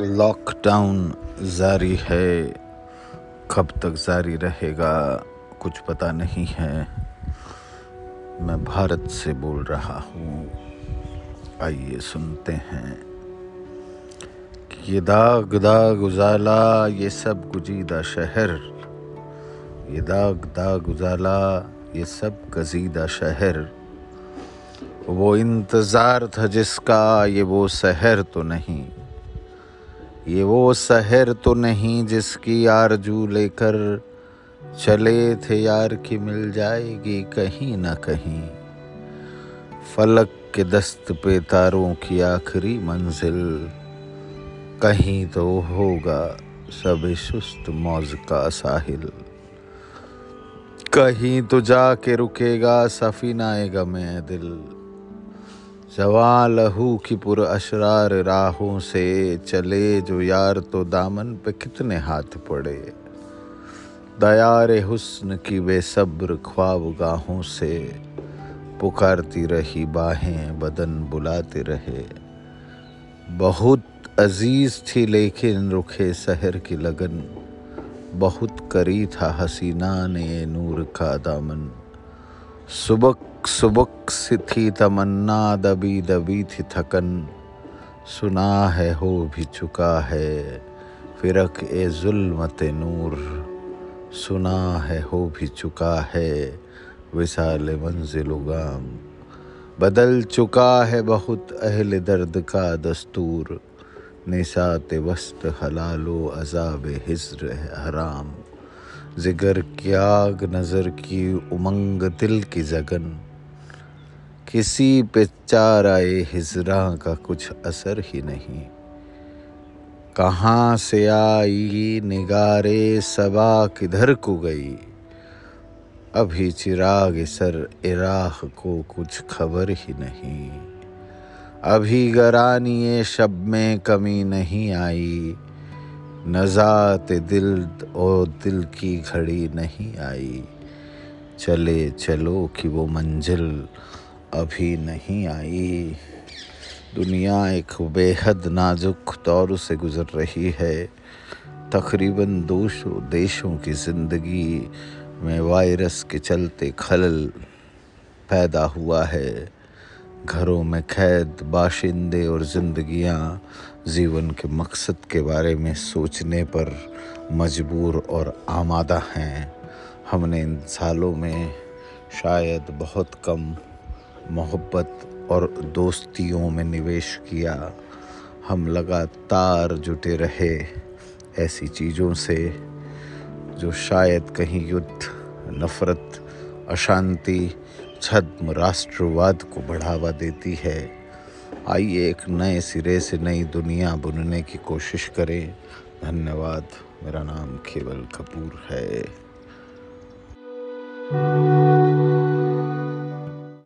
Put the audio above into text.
Lockdown जारी है। कब तक जारी रहेगा, कुछ पता नहीं है। मैं भारत से बोल रहा हूँ। आइए सुनते हैं। कि ये दाग दाग उजाला, ये सब गुजीदा शहर। ये दाग दाग उजाला, ये सब गजीदा शहर। वो इंतज़ार था जिसका, ये वो शहर तो नहीं। ये वो शहर तो नहीं जिसकी आरज़ू लेकर चले थे यार की मिल जाएगी कहीं ना कहीं। फलक के दस्त पे तारों की आखिरी मंजिल, कहीं तो होगा सब सुस्त मौज का साहिल। कहीं तो जाके रुकेगा सफीना गमे दिल जवा लहू की पुर अशरार राहों से चले जो यार तो दामन पे कितने हाथ पड़े। दयार हुस्न की बेसब्र ख्वाब गाहों से पुकारती रही बाहें, बदन बुलाते रहे। बहुत अज़ीज़ थी लेकिन रुखे शहर की लगन। बहुत करी था हसीना ने नूर का दामन। सुबक सुबक सी थी तमन्ना दबी दबी थी थकन सुना है हो भी चुका है, फिरक ए जुल्मत नूर। सुना है हो भी चुका है, विशाल मंजिल गाम बदल चुका है बहुत अहल दर्द का दस्तूर। निसात वस्त हलालो अजाब हिज्र हराम। जिगर की आग नज़र की उमंग दिल की जगन। किसी पे चार आए हिजरा का कुछ असर ही नहीं। कहाँ से आई निगारे सबा किधर को गई? अभी चिराग सर इराह को कुछ खबर ही नहीं। अभी गरानी शब में कमी नहीं आई। नजात दिल और दिल की घड़ी नहीं आई। चले चलो कि वो मंजिल अभी नहीं आई। दुनिया एक बेहद नाजुक दौर से गुज़र रही है। तकरीबन दो सौ देशों की ज़िंदगी में वायरस के चलते खलल पैदा हुआ है। घरों में कैद, बाशिंदे और ज़िंदगियाँ जीवन के मकसद के बारे में सोचने पर मजबूर और आमादा हैं। हमने इन सालों में शायद बहुत कम मोहब्बत और दोस्तियों में निवेश किया। हम लगातार जुटे रहे ऐसी चीज़ों से जो शायद कहीं युद्ध, नफ़रत, अशांति, छद्म राष्ट्रवाद को बढ़ावा देती है। आइए एक नए सिरे से नई दुनिया बुनने की कोशिश करें। धन्यवाद। मेरा नाम केवल कपूर है।